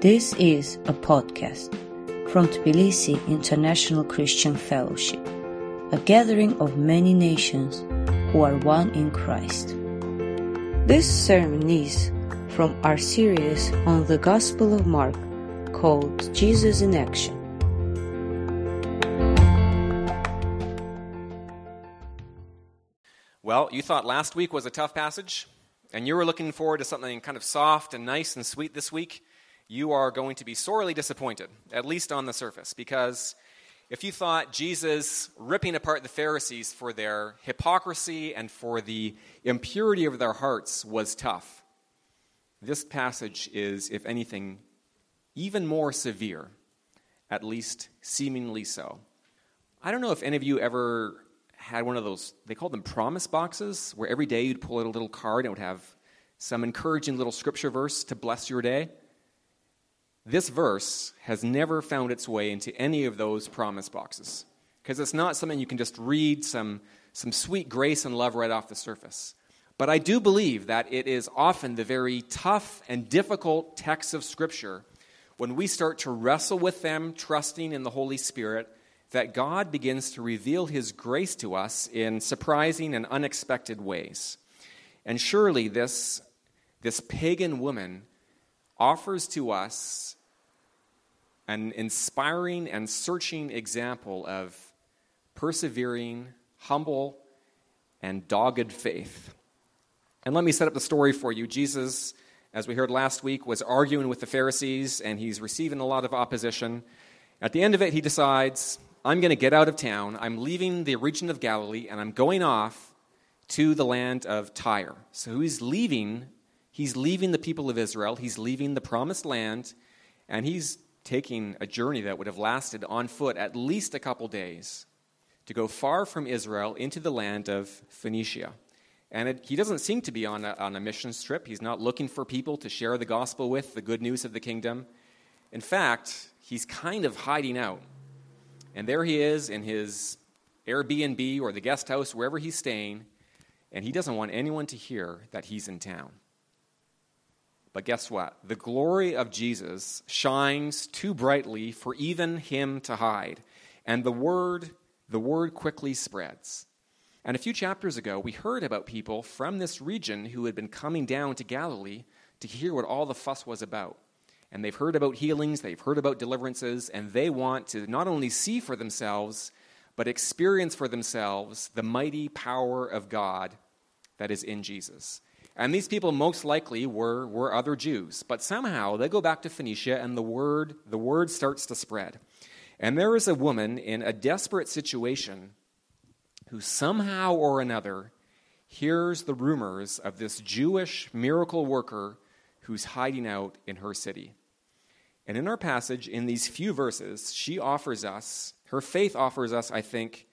This is a podcast from Tbilisi International Christian Fellowship, a gathering of many nations who are one in Christ. This sermon is from our series on the Gospel of Mark called Jesus in Action. Well, you thought last week was a tough passage, and you were looking forward to something kind of soft and nice and sweet this week. You are going to be sorely disappointed, at least on the surface, because if you thought Jesus ripping apart the Pharisees for their hypocrisy and for the impurity of their hearts was tough, this passage is, if anything, even more severe, at least seemingly so. I don't know if any of you ever had one of those, they called them promise boxes, where every day you'd pull out a little card and it would have some encouraging little scripture verse to bless your day. This verse has never found its way into any of those promise boxes because it's not something you can just read some, some sweet grace and love right off the surface. But I do believe that it is often the very tough and difficult texts of Scripture when we start to wrestle with them, trusting in the Holy Spirit, that God begins to reveal His grace to us in surprising and unexpected ways. And surely this, this pagan woman offers to us an inspiring and searching example of persevering, humble, and dogged faith. And let me set up the story for you. Jesus, as we heard last week, was arguing with the Pharisees, and he's receiving a lot of opposition. At the end of it, he decides, I'm going to get out of town. I'm leaving the region of Galilee, and I'm going off to the land of Tyre. So he's leaving. He's leaving the people of Israel. He's leaving the promised land, and he's taking a journey that would have lasted on foot at least a couple days to go far from Israel into the land of Phoenicia. And it, he doesn't seem to be on a, on a mission trip. He's not looking for people to share the gospel with, the good news of the kingdom. In fact, he's kind of hiding out. And there he is in his Airbnb or the guest house, wherever he's staying, and he doesn't want anyone to hear that he's in town. But guess what? The glory of Jesus shines too brightly for even him to hide. And the word, the word quickly spreads. And a few chapters ago, we heard about people from this region who had been coming down to Galilee to hear what all the fuss was about. And they've heard about healings, they've heard about deliverances, and they want to not only see for themselves, but experience for themselves the mighty power of God that is in Jesus. And these people most likely were, were other Jews. But somehow they go back to Phoenicia and the word, the word starts to spread. And there is a woman in a desperate situation who somehow or another hears the rumors of this Jewish miracle worker who's hiding out in her city. And in our passage, in these few verses, she offers us, her faith offers us, I think,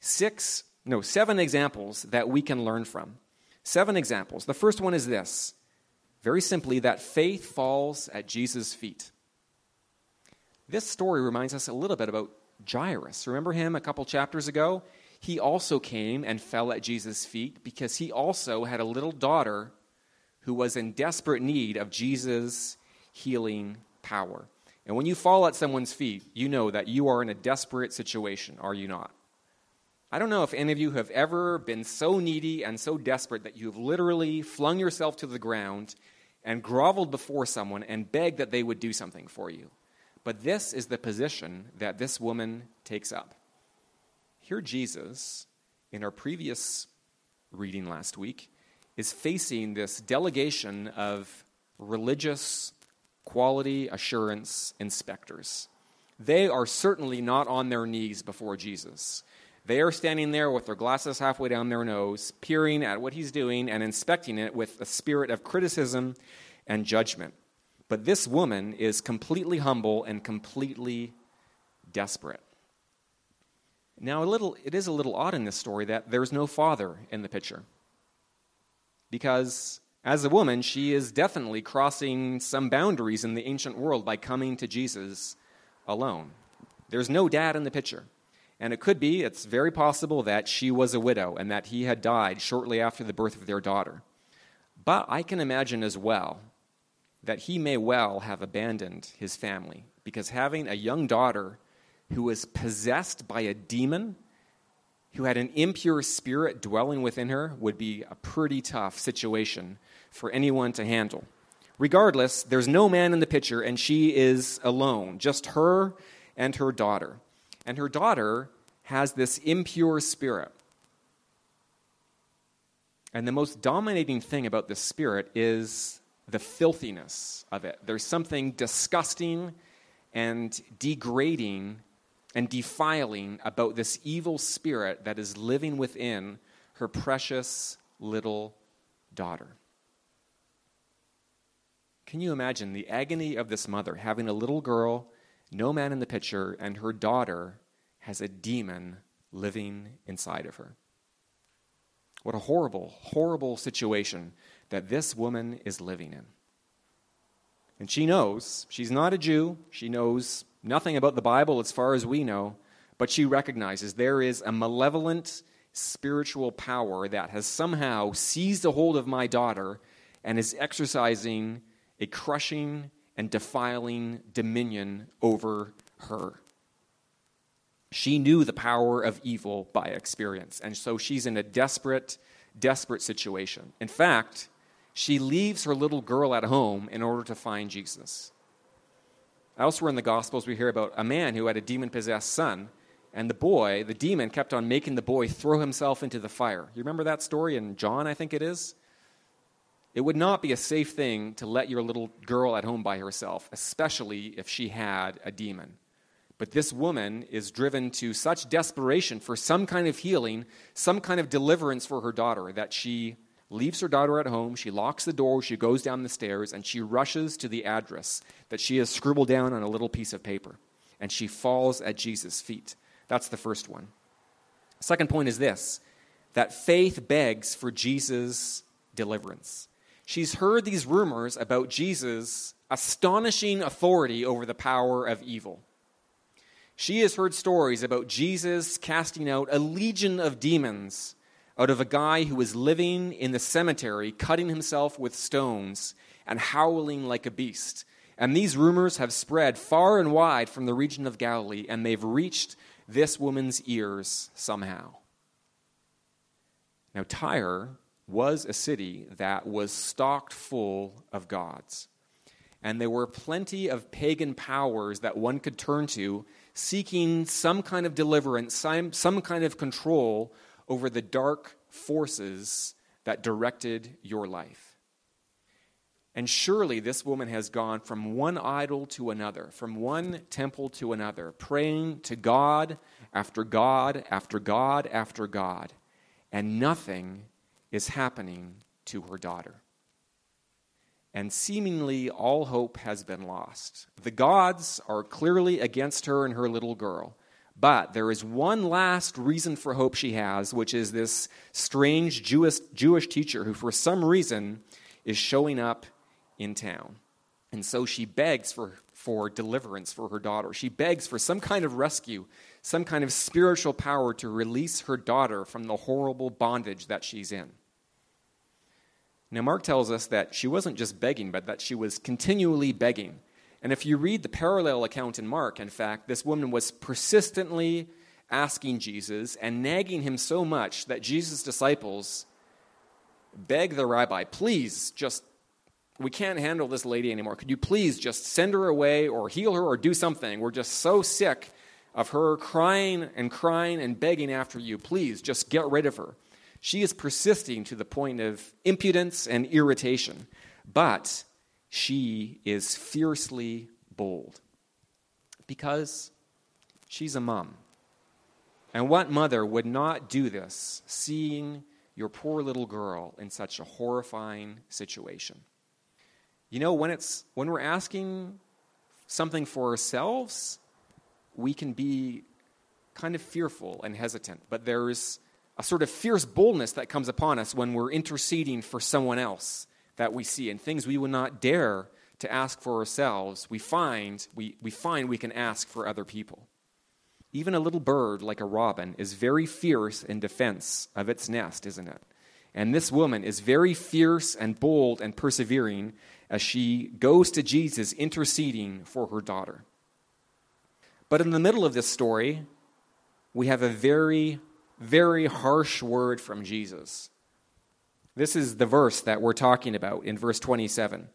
six, no, seven examples that we can learn from. Seven examples. The first one is this very simply, that faith falls at Jesus' feet. This story reminds us a little bit about Jairus. Remember him a couple chapters ago? He also came and fell at Jesus' feet because he also had a little daughter who was in desperate need of Jesus' healing power. And when you fall at someone's feet, you know that you are in a desperate situation, are you not? I don't know if any of you have ever been so needy and so desperate that you've literally flung yourself to the ground and groveled before someone and begged that they would do something for you. But this is the position that this woman takes up. Here, Jesus, in our previous reading last week, is facing this delegation of religious quality assurance inspectors. They are certainly not on their knees before Jesus. They are standing there with their glasses halfway down their nose, peering at what he's doing and inspecting it with a spirit of criticism and judgment. But this woman is completely humble and completely desperate. Now, a little, it is a little odd in this story that there's no father in the picture. Because as a woman, she is definitely crossing some boundaries in the ancient world by coming to Jesus alone. There's no dad in the picture. And it could be, it's very possible that she was a widow and that he had died shortly after the birth of their daughter. But I can imagine as well that he may well have abandoned his family because having a young daughter who was possessed by a demon, who had an impure spirit dwelling within her, would be a pretty tough situation for anyone to handle. Regardless, there's no man in the picture, and she is alone, just her and her daughter. And her daughter has this impure spirit. And the most dominating thing about this spirit is the filthiness of it. There's something disgusting and degrading and defiling about this evil spirit that is living within her precious little daughter. Can you imagine the agony of this mother having a little girl, no man in the picture, and her daughter has a demon living inside of her? What a horrible, horrible situation that this woman is living in. And she knows, she's not a Jew, she knows nothing about the Bible as far as we know, but she recognizes there is a malevolent spiritual power that has somehow seized a hold of my daughter and is exercising a crushing and defiling dominion over her. She knew the power of evil by experience, and so she's in a desperate, desperate situation. In fact, she leaves her little girl at home in order to find Jesus. Elsewhere in the Gospels, we hear about a man who had a demon possessed son, and the boy, the demon, kept on making the boy throw himself into the fire. You remember that story in John, I think it is? It would not be a safe thing to let your little girl at home by herself, especially if she had a demon. But this woman is driven to such desperation for some kind of healing, some kind of deliverance for her daughter, that she leaves her daughter at home, she locks the door, she goes down the stairs, and she rushes to the address that she has scribbled down on a little piece of paper. And she falls at Jesus' feet. That's the first one. Second point is this that faith begs for Jesus' deliverance. She's heard these rumors about Jesus' astonishing authority over the power of evil. She has heard stories about Jesus casting out a legion of demons out of a guy who was living in the cemetery, cutting himself with stones and howling like a beast. And these rumors have spread far and wide from the region of Galilee, and they've reached this woman's ears somehow. Now, Tyre was a city that was stocked full of gods. And there were plenty of pagan powers that one could turn to seeking some kind of deliverance, some, some kind of control over the dark forces that directed your life. And surely this woman has gone from one idol to another, from one temple to another, praying to God after God after God after God, and nothing is happening to her daughter and seemingly all hope has been lost. The gods are clearly against her and her little girl. But there is one last reason for hope she has, which is this strange Jewish, Jewish teacher who, for some reason, is showing up in town. And so she begs for, for deliverance for her daughter. She begs for some kind of rescue, some kind of spiritual power to release her daughter from the horrible bondage that she's in. Now, Mark tells us that she wasn't just begging, but that she was continually begging. And if you read the parallel account in Mark, in fact, this woman was persistently asking Jesus and nagging him so much that Jesus' disciples beg the rabbi, please just, we can't handle this lady anymore. Could you please just send her away or heal her or do something? We're just so sick of her crying and crying and begging after you. Please just get rid of her. She is persisting to the point of impudence and irritation, but she is fiercely bold because she's a mom. And what mother would not do this, seeing your poor little girl in such a horrifying situation? You know, when, it's, when we're asking something for ourselves, we can be kind of fearful and hesitant, but there's a sort of fierce boldness that comes upon us when we're interceding for someone else that we see and things we would not dare to ask for ourselves we find we, we find we can ask for other people even a little bird like a robin is very fierce in defense of its nest isn't it And this woman is very fierce and bold and persevering as she goes to Jesus interceding for her daughter. But in the middle of this story, we have a very, very harsh word from Jesus. This is the verse that we're talking about in verse 27.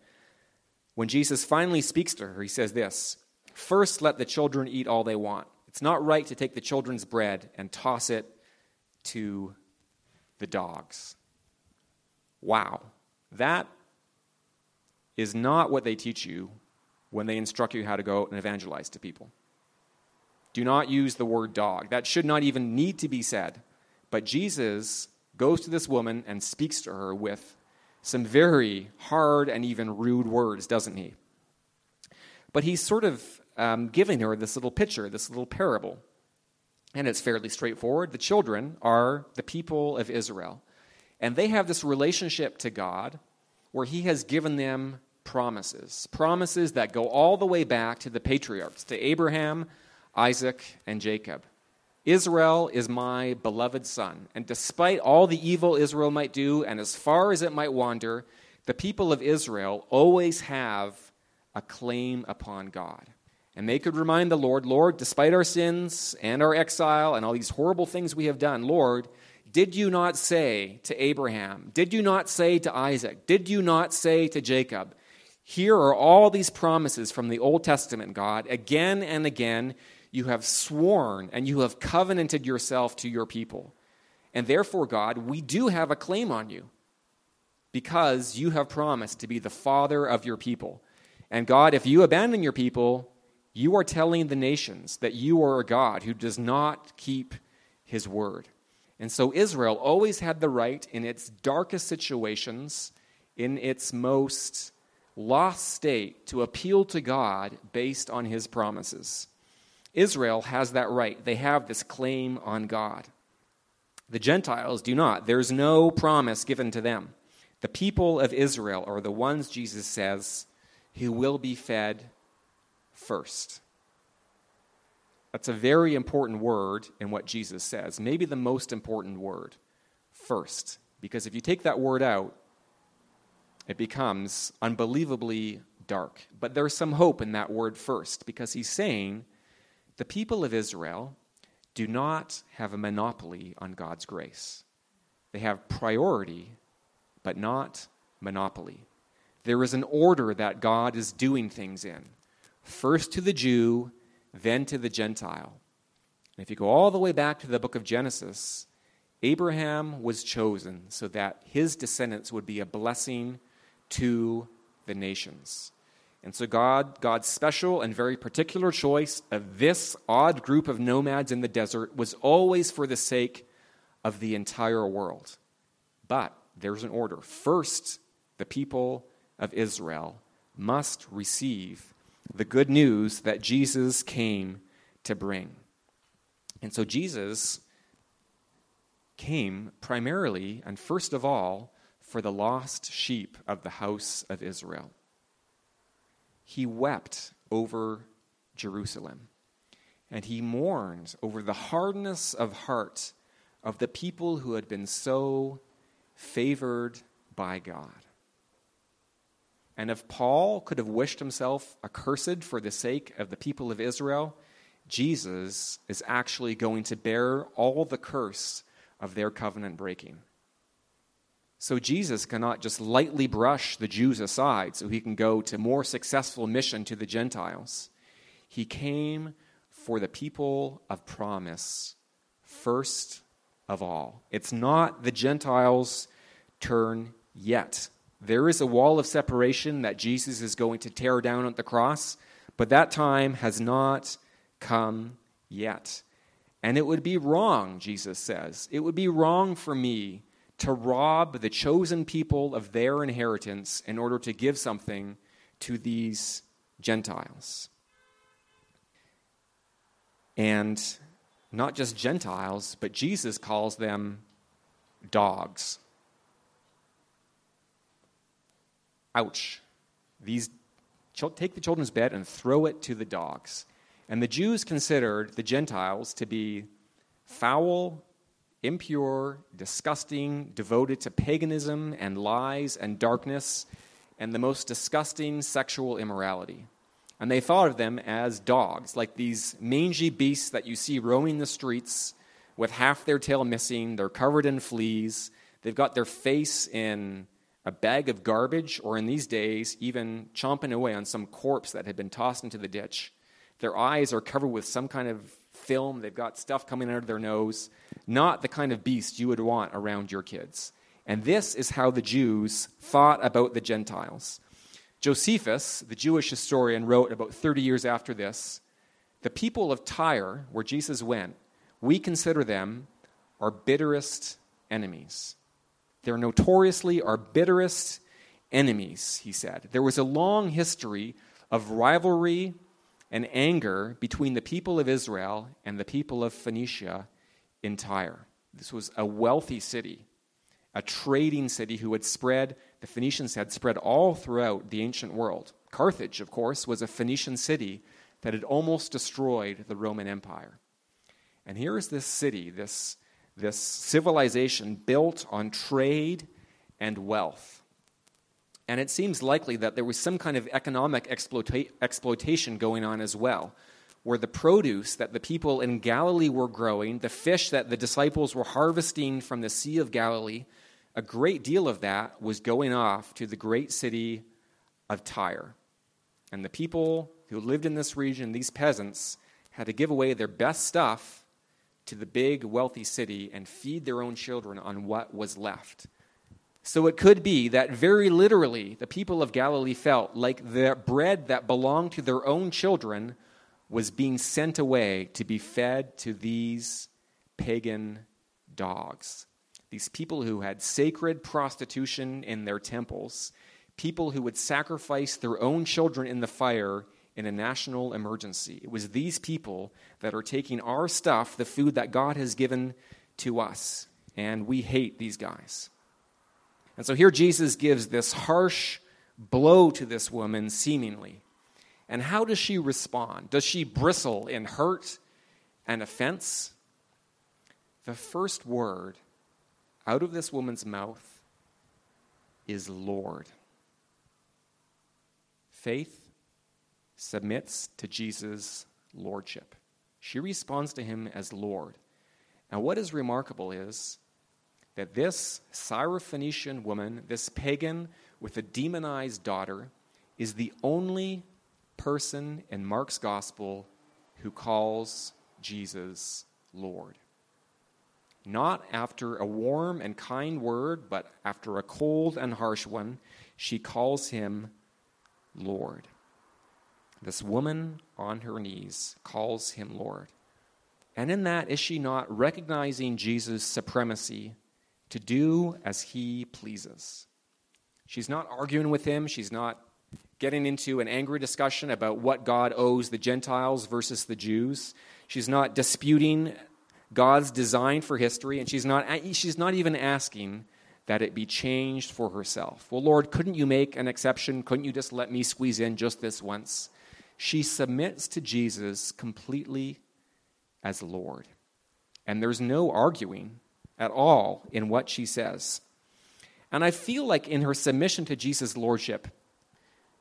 When Jesus finally speaks to her, he says this First, let the children eat all they want. It's not right to take the children's bread and toss it to the dogs. Wow. That is not what they teach you when they instruct you how to go and evangelize to people. Do not use the word dog. That should not even need to be said. But Jesus goes to this woman and speaks to her with some very hard and even rude words, doesn't he? But he's sort of um, giving her this little picture, this little parable. And it's fairly straightforward. The children are the people of Israel. And they have this relationship to God where He has given them promises. Promises that go all the way back to the patriarchs, to Abraham, Isaac, and Jacob. Israel is my beloved son. And despite all the evil Israel might do, and as far as it might wander, the people of Israel always have a claim upon God. And they could remind the Lord, Lord, despite our sins and our exile and all these horrible things we have done, Lord, did you not say to Abraham? Did you not say to Isaac? Did you not say to Jacob? Here are all these promises from the Old Testament, God. Again and again, you have sworn and you have covenanted yourself to your people. And therefore, God, we do have a claim on you because you have promised to be the father of your people. And God, if you abandon your people, you are telling the nations that you are a God who does not keep his word. And so Israel always had the right in its darkest situations, in its most lost state, to appeal to God based on his promises. Israel has that right. They have this claim on God. The Gentiles do not. There's no promise given to them. The people of Israel are the ones, Jesus says, who will be fed first. That's a very important word in what Jesus says, maybe the most important word, first. Because if you take that word out, it becomes unbelievably dark. But there's some hope in that word first, because he's saying the people of Israel do not have a monopoly on God's grace. They have priority, but not monopoly. There is an order that God is doing things in. First to the Jew, then to the Gentile. And if you go all the way back to the book of Genesis, Abraham was chosen so that his descendants would be a blessing to the nations. And so God, God's special and very particular choice of this odd group of nomads in the desert was always for the sake of the entire world. But there's an order. First, the people of Israel must receive the good news that Jesus came to bring. And so Jesus came primarily and first of all for the lost sheep of the house of Israel. He wept over Jerusalem and he mourned over the hardness of heart of the people who had been so favored by God. And if Paul could have wished himself accursed for the sake of the people of Israel, Jesus is actually going to bear all the curse of their covenant breaking. So Jesus cannot just lightly brush the Jews aside so he can go to more successful mission to the Gentiles. He came for the people of promise first of all. It's not the Gentiles' turn yet. There is a wall of separation that Jesus is going to tear down at the cross, but that time has not come yet. And it would be wrong, Jesus says. It would be wrong for me to rob the chosen people of their inheritance in order to give something to these Gentiles. And not just Gentiles, but Jesus calls them dogs. Ouch. These take the children's bed and throw it to the dogs. And the Jews considered the Gentiles to be foul, impure, disgusting, devoted to paganism and lies and darkness and the most disgusting sexual immorality. And they thought of them as dogs, like these mangy beasts that you see roaming the streets with half their tail missing. They're covered in fleas. They've got their face in a bag of garbage, or in these days, even chomping away on some corpse that had been tossed into the ditch. Their eyes are covered with some kind of film. They've got stuff coming out of their nose. Not the kind of beast you would want around your kids. And this is how the Jews thought about the Gentiles. Josephus, the Jewish historian, wrote about 30 years after this The people of Tyre, where Jesus went, we consider them our bitterest enemies. They're notoriously our bitterest enemies, he said. There was a long history of rivalry and anger between the people of Israel and the people of Phoenicia in Tyre. This was a wealthy city, a trading city who had spread, the Phoenicians had spread all throughout the ancient world. Carthage, of course, was a Phoenician city that had almost destroyed the Roman Empire. And here is this city, this, this civilization built on trade and wealth. And it seems likely that there was some kind of economic exploita- exploitation going on as well, where the produce that the people in Galilee were growing, the fish that the disciples were harvesting from the Sea of Galilee, a great deal of that was going off to the great city of Tyre. And the people who lived in this region, these peasants, had to give away their best stuff to the big, wealthy city and feed their own children on what was left. So it could be that very literally the people of Galilee felt like the bread that belonged to their own children was being sent away to be fed to these pagan dogs. These people who had sacred prostitution in their temples, people who would sacrifice their own children in the fire in a national emergency. It was these people that are taking our stuff, the food that God has given to us, and we hate these guys. And so here Jesus gives this harsh blow to this woman, seemingly. And how does she respond? Does she bristle in hurt and offense? The first word out of this woman's mouth is Lord. Faith submits to Jesus' lordship. She responds to him as Lord. Now, what is remarkable is that this Syrophoenician woman, this pagan with a demonized daughter, is the only person in Mark's gospel who calls Jesus Lord. Not after a warm and kind word, but after a cold and harsh one, she calls him Lord. This woman on her knees calls him Lord. And in that, is she not recognizing Jesus' supremacy to do as he pleases. She's not arguing with him, she's not getting into an angry discussion about what God owes the Gentiles versus the Jews. She's not disputing God's design for history, and she's not, she's not even asking that it be changed for herself. Well, Lord, couldn't you make an exception? Couldn't you just let me squeeze in just this once? She submits to Jesus completely as Lord. And there's no arguing at all in what she says. And I feel like in her submission to Jesus' lordship,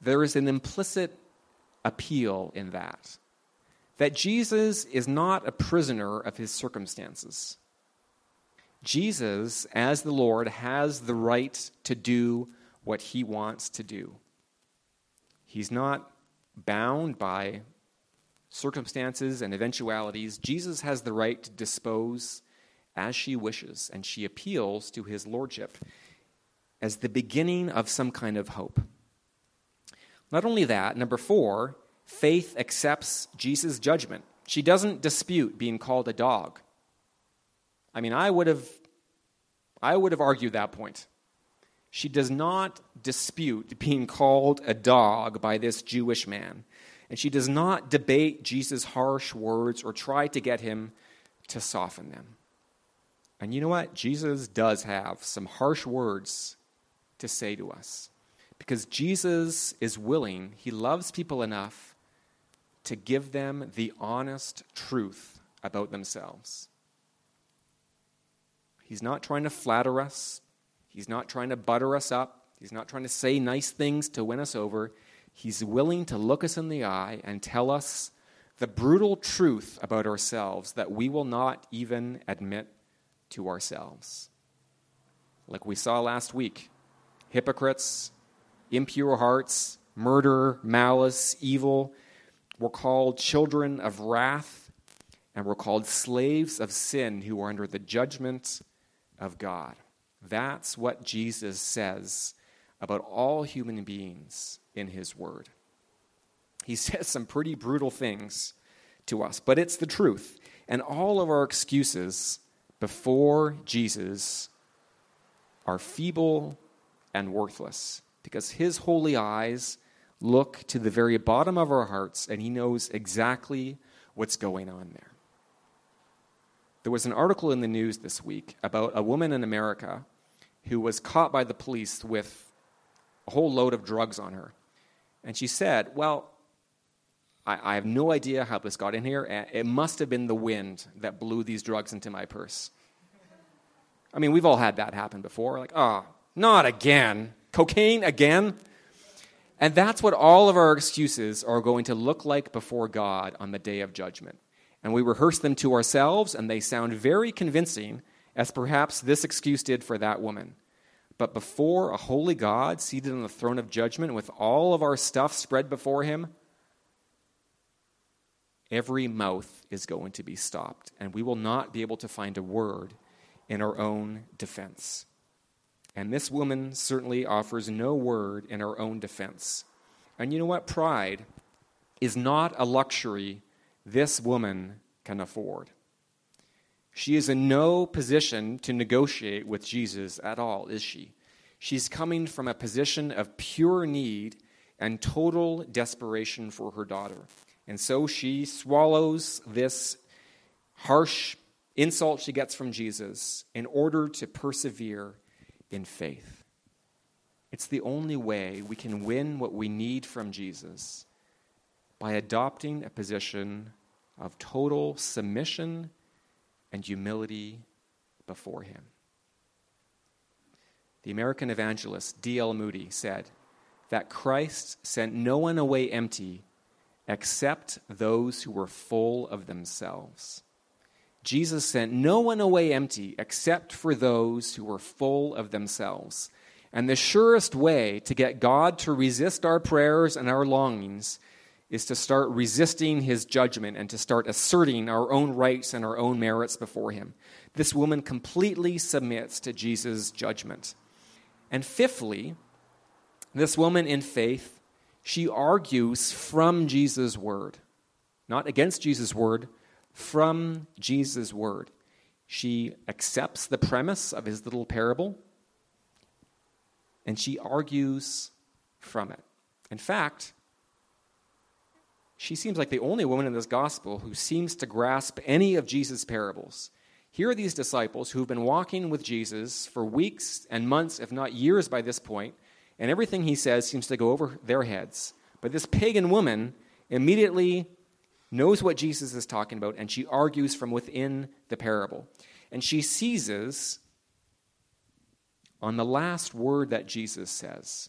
there is an implicit appeal in that. That Jesus is not a prisoner of his circumstances. Jesus, as the Lord, has the right to do what he wants to do. He's not bound by circumstances and eventualities. Jesus has the right to dispose as she wishes, and she appeals to his lordship as the beginning of some kind of hope. Not only that, number four, faith accepts Jesus' judgment. She doesn't dispute being called a dog. I mean, I would have I would have argued that point. She does not dispute being called a dog by this Jewish man. And she does not debate Jesus' harsh words or try to get him to soften them. And you know what? Jesus does have some harsh words to say to us. Because Jesus is willing, he loves people enough to give them the honest truth about themselves. He's not trying to flatter us, He's not trying to butter us up, He's not trying to say nice things to win us over. He's willing to look us in the eye and tell us the brutal truth about ourselves that we will not even admit to ourselves. Like we saw last week hypocrites, impure hearts, murder, malice, evil. We're called children of wrath, and we're called slaves of sin who are under the judgment of God. That's what Jesus says about all human beings in his word. He says some pretty brutal things to us, but it's the truth. And all of our excuses before Jesus are feeble and worthless because his holy eyes look to the very bottom of our hearts and he knows exactly what's going on there. There was an article in the news this week about a woman in America who was caught by the police with a whole load of drugs on her. And she said, Well, I, I have no idea how this got in here. It must have been the wind that blew these drugs into my purse. I mean, we've all had that happen before. Like, oh, not again. Cocaine again? And that's what all of our excuses are going to look like before God on the day of judgment. And we rehearse them to ourselves, and they sound very convincing, as perhaps this excuse did for that woman. But before a holy God seated on the throne of judgment with all of our stuff spread before him, every mouth is going to be stopped, and we will not be able to find a word in our own defense. And this woman certainly offers no word in her own defense. And you know what? Pride is not a luxury this woman can afford. She is in no position to negotiate with Jesus at all, is she? She's coming from a position of pure need and total desperation for her daughter. And so she swallows this harsh insult she gets from Jesus in order to persevere in faith. It's the only way we can win what we need from Jesus by adopting a position of total submission and humility before Him. The American evangelist D.L. Moody said that Christ sent no one away empty except those who were full of themselves. Jesus sent no one away empty except for those who were full of themselves. And the surest way to get God to resist our prayers and our longings is to start resisting his judgment and to start asserting our own rights and our own merits before him. This woman completely submits to Jesus' judgment. And fifthly, this woman in faith, she argues from Jesus' word, not against Jesus' word, from Jesus' word. She accepts the premise of his little parable and she argues from it. In fact, she seems like the only woman in this gospel who seems to grasp any of Jesus' parables. Here are these disciples who've been walking with Jesus for weeks and months, if not years by this point, and everything he says seems to go over their heads. But this pagan woman immediately knows what Jesus is talking about, and she argues from within the parable. And she seizes on the last word that Jesus says,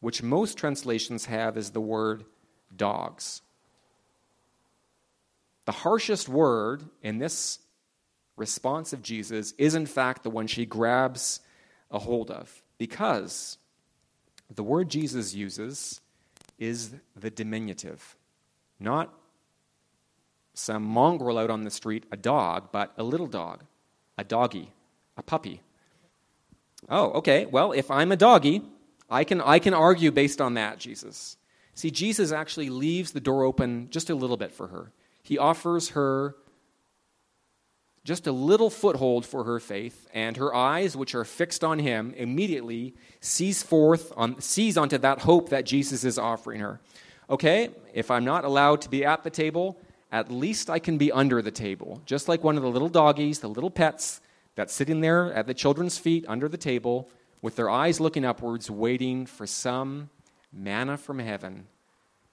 which most translations have as the word dogs. The harshest word in this response of Jesus is, in fact, the one she grabs a hold of, because the word Jesus uses is the diminutive, not some mongrel out on the street, a dog, but a little dog, a doggy, a puppy. Oh, okay. Well, if I'm a doggy, I can, I can argue based on that, Jesus. See, Jesus actually leaves the door open just a little bit for her he offers her just a little foothold for her faith, and her eyes, which are fixed on him, immediately sees forth on sees onto that hope that Jesus is offering her. Okay, if I'm not allowed to be at the table, at least I can be under the table. Just like one of the little doggies, the little pets that's sitting there at the children's feet under the table, with their eyes looking upwards, waiting for some manna from heaven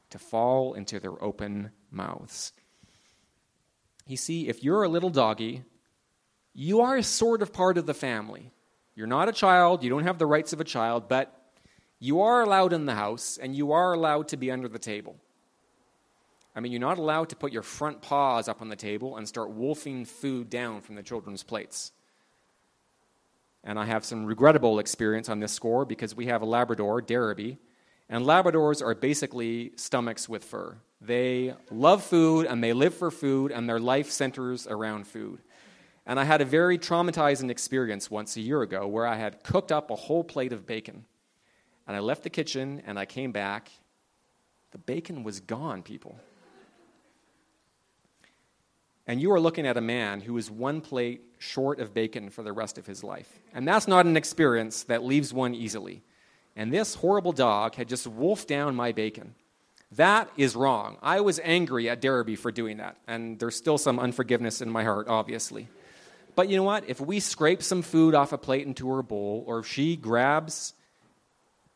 to fall into their open mouths. You see, if you're a little doggy you are a sort of part of the family. You're not a child, you don't have the rights of a child, but you are allowed in the house and you are allowed to be under the table. I mean, you're not allowed to put your front paws up on the table and start wolfing food down from the children's plates. And I have some regrettable experience on this score because we have a Labrador, Derby, and Labradors are basically stomachs with fur. They love food and they live for food, and their life centers around food. And I had a very traumatizing experience once a year ago where I had cooked up a whole plate of bacon. And I left the kitchen and I came back. The bacon was gone, people. And you are looking at a man who is one plate short of bacon for the rest of his life. And that's not an experience that leaves one easily. And this horrible dog had just wolfed down my bacon. That is wrong. I was angry at Derby for doing that. And there's still some unforgiveness in my heart, obviously. But you know what? If we scrape some food off a plate into her bowl, or if she grabs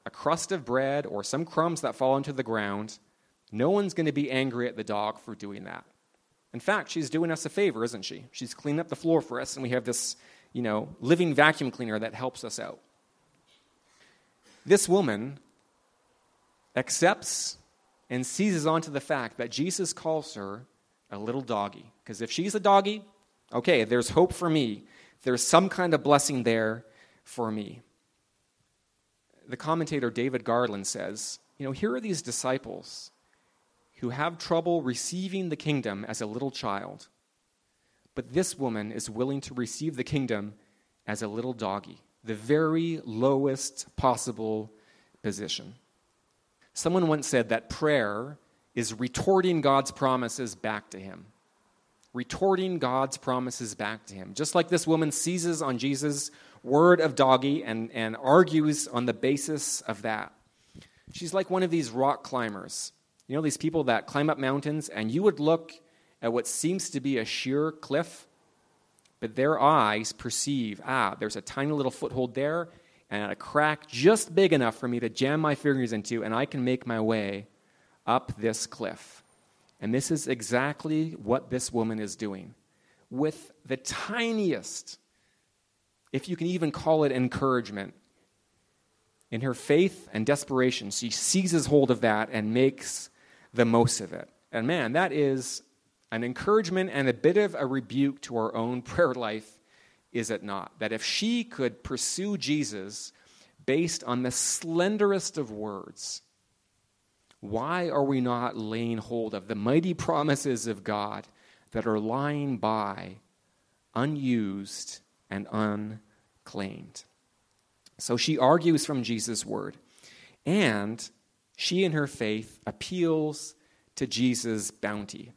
a crust of bread or some crumbs that fall into the ground, no one's going to be angry at the dog for doing that. In fact, she's doing us a favor, isn't she? She's cleaning up the floor for us, and we have this, you know, living vacuum cleaner that helps us out. This woman accepts and seizes onto the fact that Jesus calls her a little doggy. Because if she's a doggy, okay, there's hope for me. There's some kind of blessing there for me. The commentator David Garland says, you know, here are these disciples who have trouble receiving the kingdom as a little child. But this woman is willing to receive the kingdom as a little doggy, the very lowest possible position. Someone once said that prayer is retorting God's promises back to him. Retorting God's promises back to him. Just like this woman seizes on Jesus' word of doggy and, and argues on the basis of that. She's like one of these rock climbers you know, these people that climb up mountains, and you would look at what seems to be a sheer cliff, but their eyes perceive, ah, there's a tiny little foothold there, and a crack just big enough for me to jam my fingers into, and I can make my way up this cliff. And this is exactly what this woman is doing. With the tiniest, if you can even call it encouragement, in her faith and desperation, she seizes hold of that and makes the most of it. And man, that is an encouragement and a bit of a rebuke to our own prayer life, is it not? That if she could pursue Jesus based on the slenderest of words, why are we not laying hold of the mighty promises of God that are lying by, unused and unclaimed? So she argues from Jesus' word. And she, in her faith, appeals to Jesus' bounty.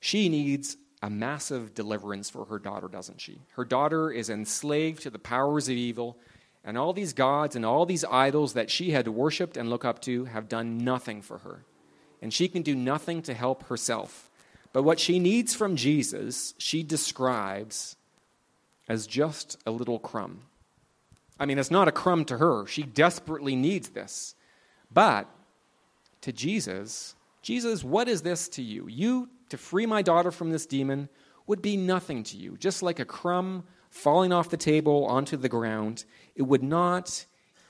She needs a massive deliverance for her daughter, doesn't she? Her daughter is enslaved to the powers of evil, and all these gods and all these idols that she had worshiped and looked up to have done nothing for her. And she can do nothing to help herself. But what she needs from Jesus, she describes as just a little crumb. I mean, it's not a crumb to her. She desperately needs this. But to Jesus, Jesus, what is this to you? You, to free my daughter from this demon, would be nothing to you. Just like a crumb falling off the table onto the ground, it would not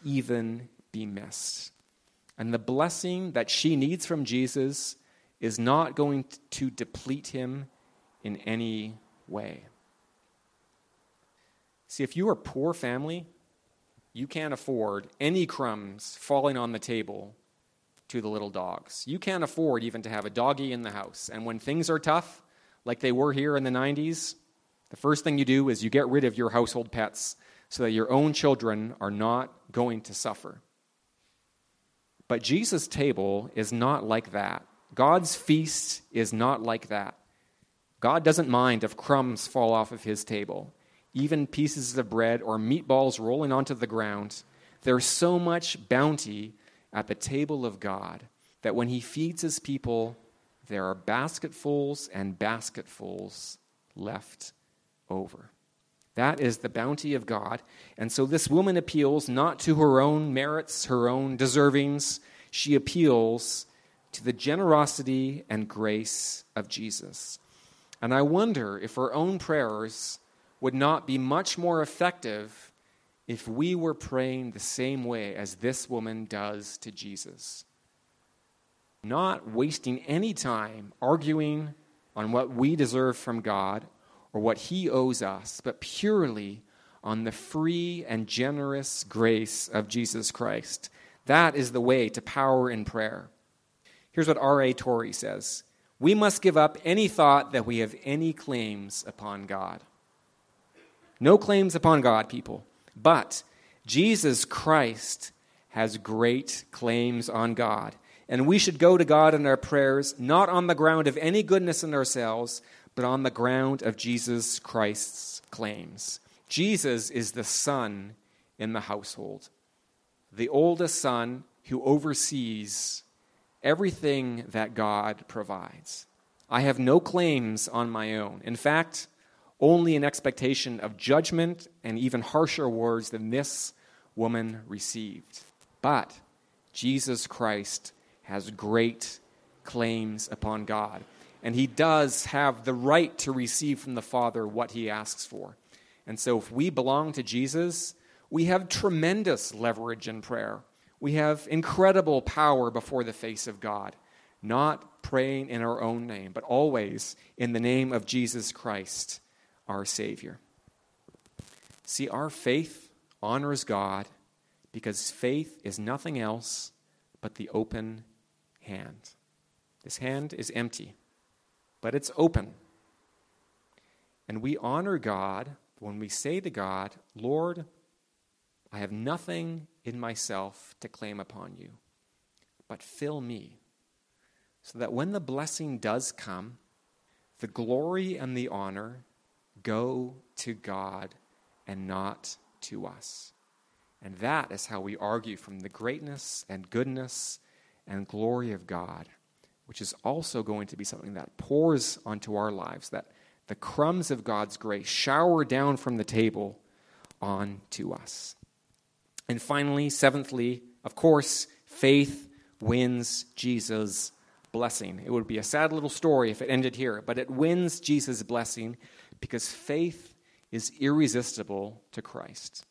even be missed. And the blessing that she needs from Jesus is not going to deplete him in any way. See, if you are a poor family, you can't afford any crumbs falling on the table to the little dogs. You can't afford even to have a doggy in the house. And when things are tough, like they were here in the 90s, the first thing you do is you get rid of your household pets so that your own children are not going to suffer. But Jesus' table is not like that. God's feast is not like that. God doesn't mind if crumbs fall off of his table even pieces of bread or meatballs rolling onto the ground. There's so much bounty at the table of God that when He feeds His people, there are basketfuls and basketfuls left over. That is the bounty of God. And so this woman appeals not to her own merits, her own deservings. She appeals to the generosity and grace of Jesus. And I wonder if her own prayers would not be much more effective if we were praying the same way as this woman does to Jesus. Not wasting any time arguing on what we deserve from God or what He owes us, but purely on the free and generous grace of Jesus Christ. That is the way to power in prayer. Here's what R.A. Torrey says We must give up any thought that we have any claims upon God. No claims upon God, people. But Jesus Christ has great claims on God. And we should go to God in our prayers not on the ground of any goodness in ourselves, but on the ground of Jesus Christ's claims. Jesus is the son in the household, the oldest son who oversees everything that God provides. I have no claims on my own. In fact, only an expectation of judgment and even harsher words than this woman received. But Jesus Christ has great claims upon God. And he does have the right to receive from the Father what he asks for. And so, if we belong to Jesus, we have tremendous leverage in prayer. We have incredible power before the face of God, not praying in our own name, but always in the name of Jesus Christ, our Savior. See, our faith honors God because faith is nothing else but the open hand. This hand is empty, but it's open. And we honor God when we say to God, Lord, I have nothing in myself to claim upon you, but fill me, so that when the blessing does come, the glory and the honor go to God and not to us. And that is how we argue from the greatness and goodness and glory of God, which is also going to be something that pours onto our lives, that the crumbs of God's grace shower down from the table onto us. And finally, seventhly, of course, faith wins Jesus' blessing. It would be a sad little story if it ended here, but it wins Jesus' blessing because faith is irresistible to Christ.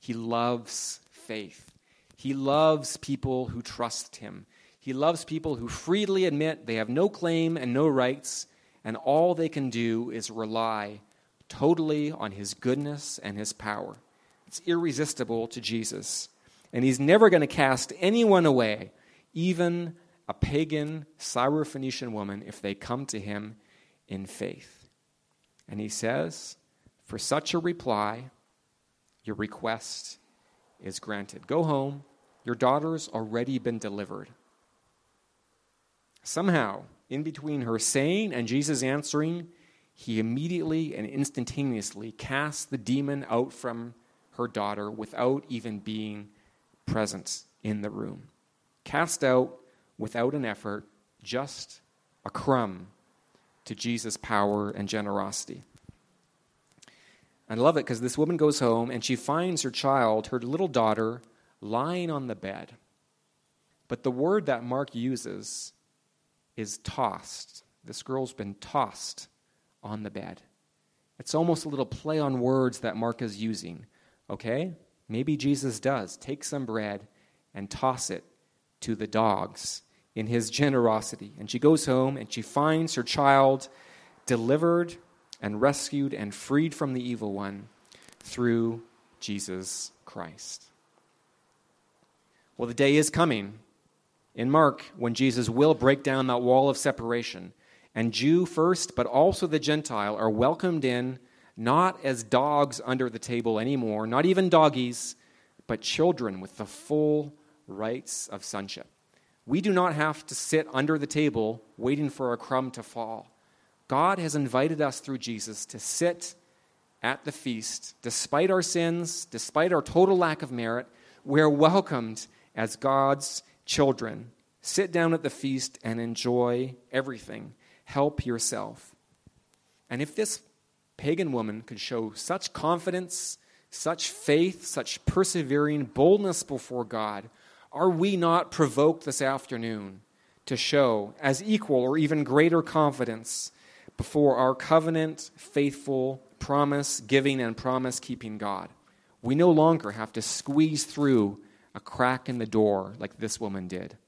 He loves faith. He loves people who trust him. He loves people who freely admit they have no claim and no rights, and all they can do is rely totally on his goodness and his power. It's irresistible to Jesus. And he's never going to cast anyone away, even a pagan Syrophoenician woman, if they come to him in faith. And he says, For such a reply, your request is granted. Go home. Your daughter's already been delivered. Somehow, in between her saying and Jesus answering, he immediately and instantaneously casts the demon out from her daughter without even being present in the room. Cast out without an effort, just a crumb to Jesus' power and generosity. I love it because this woman goes home and she finds her child, her little daughter, lying on the bed. But the word that Mark uses is tossed. This girl's been tossed on the bed. It's almost a little play on words that Mark is using. Okay? Maybe Jesus does take some bread and toss it to the dogs in his generosity. And she goes home and she finds her child delivered and rescued and freed from the evil one through Jesus Christ. Well, the day is coming in Mark when Jesus will break down that wall of separation. And Jew first, but also the Gentile, are welcomed in not as dogs under the table anymore, not even doggies, but children with the full rights of sonship. We do not have to sit under the table waiting for a crumb to fall. God has invited us through Jesus to sit at the feast. Despite our sins, despite our total lack of merit, we're welcomed as God's children. Sit down at the feast and enjoy everything. Help yourself. And if this pagan woman could show such confidence, such faith, such persevering boldness before God, are we not provoked this afternoon to show as equal or even greater confidence before our covenant faithful promise giving and promise keeping God. We no longer have to squeeze through a crack in the door like this woman did.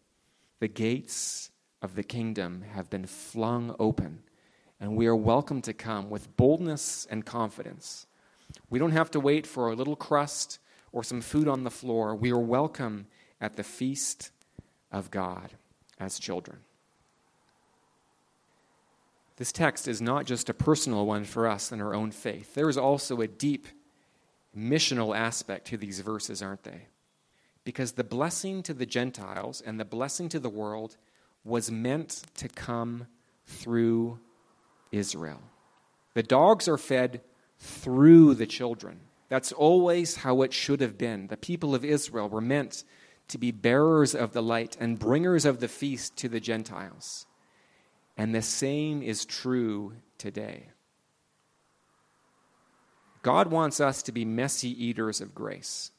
The gates of the kingdom have been flung open, and we are welcome to come with boldness and confidence. We don't have to wait for a little crust or some food on the floor. We are welcome at the feast of God as children. This text is not just a personal one for us in our own faith. There is also a deep missional aspect to these verses, aren't they? Because the blessing to the Gentiles and the blessing to the world was meant to come through Israel. The dogs are fed through the children. That's always how it should have been. The people of Israel were meant to be bearers of the light and bringers of the feast to the Gentiles. And the same is true today. God wants us to be messy eaters of grace.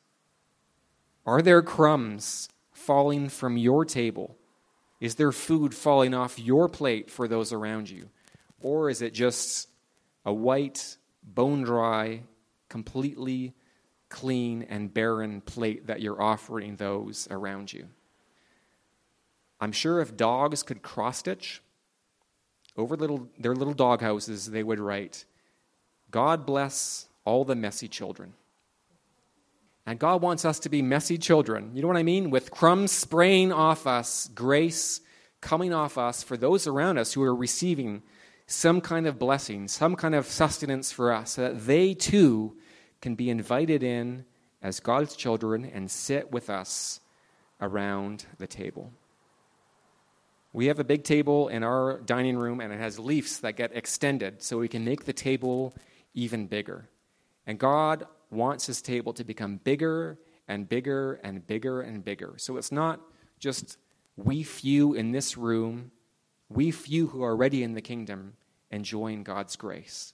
Are there crumbs falling from your table? Is there food falling off your plate for those around you? Or is it just a white, bone dry, completely clean and barren plate that you're offering those around you? I'm sure if dogs could cross stitch over little, their little dog houses, they would write, God bless all the messy children. And God wants us to be messy children. You know what I mean? With crumbs spraying off us, grace coming off us for those around us who are receiving some kind of blessing, some kind of sustenance for us, so that they too can be invited in as God's children and sit with us around the table. We have a big table in our dining room, and it has leaves that get extended so we can make the table even bigger. And God wants his table to become bigger and bigger and bigger and bigger. So it's not just we few in this room, we few who are already in the kingdom enjoying God's grace,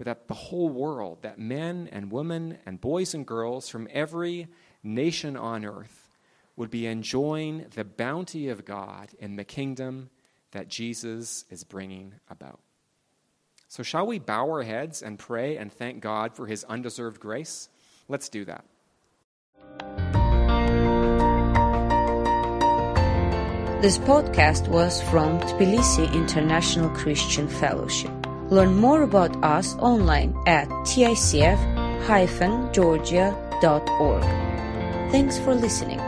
but that the whole world, that men and women and boys and girls from every nation on earth would be enjoying the bounty of God in the kingdom that Jesus is bringing about. So, shall we bow our heads and pray and thank God for his undeserved grace? Let's do that. This podcast was from Tbilisi International Christian Fellowship. Learn more about us online at ticf-georgia.org. Thanks for listening.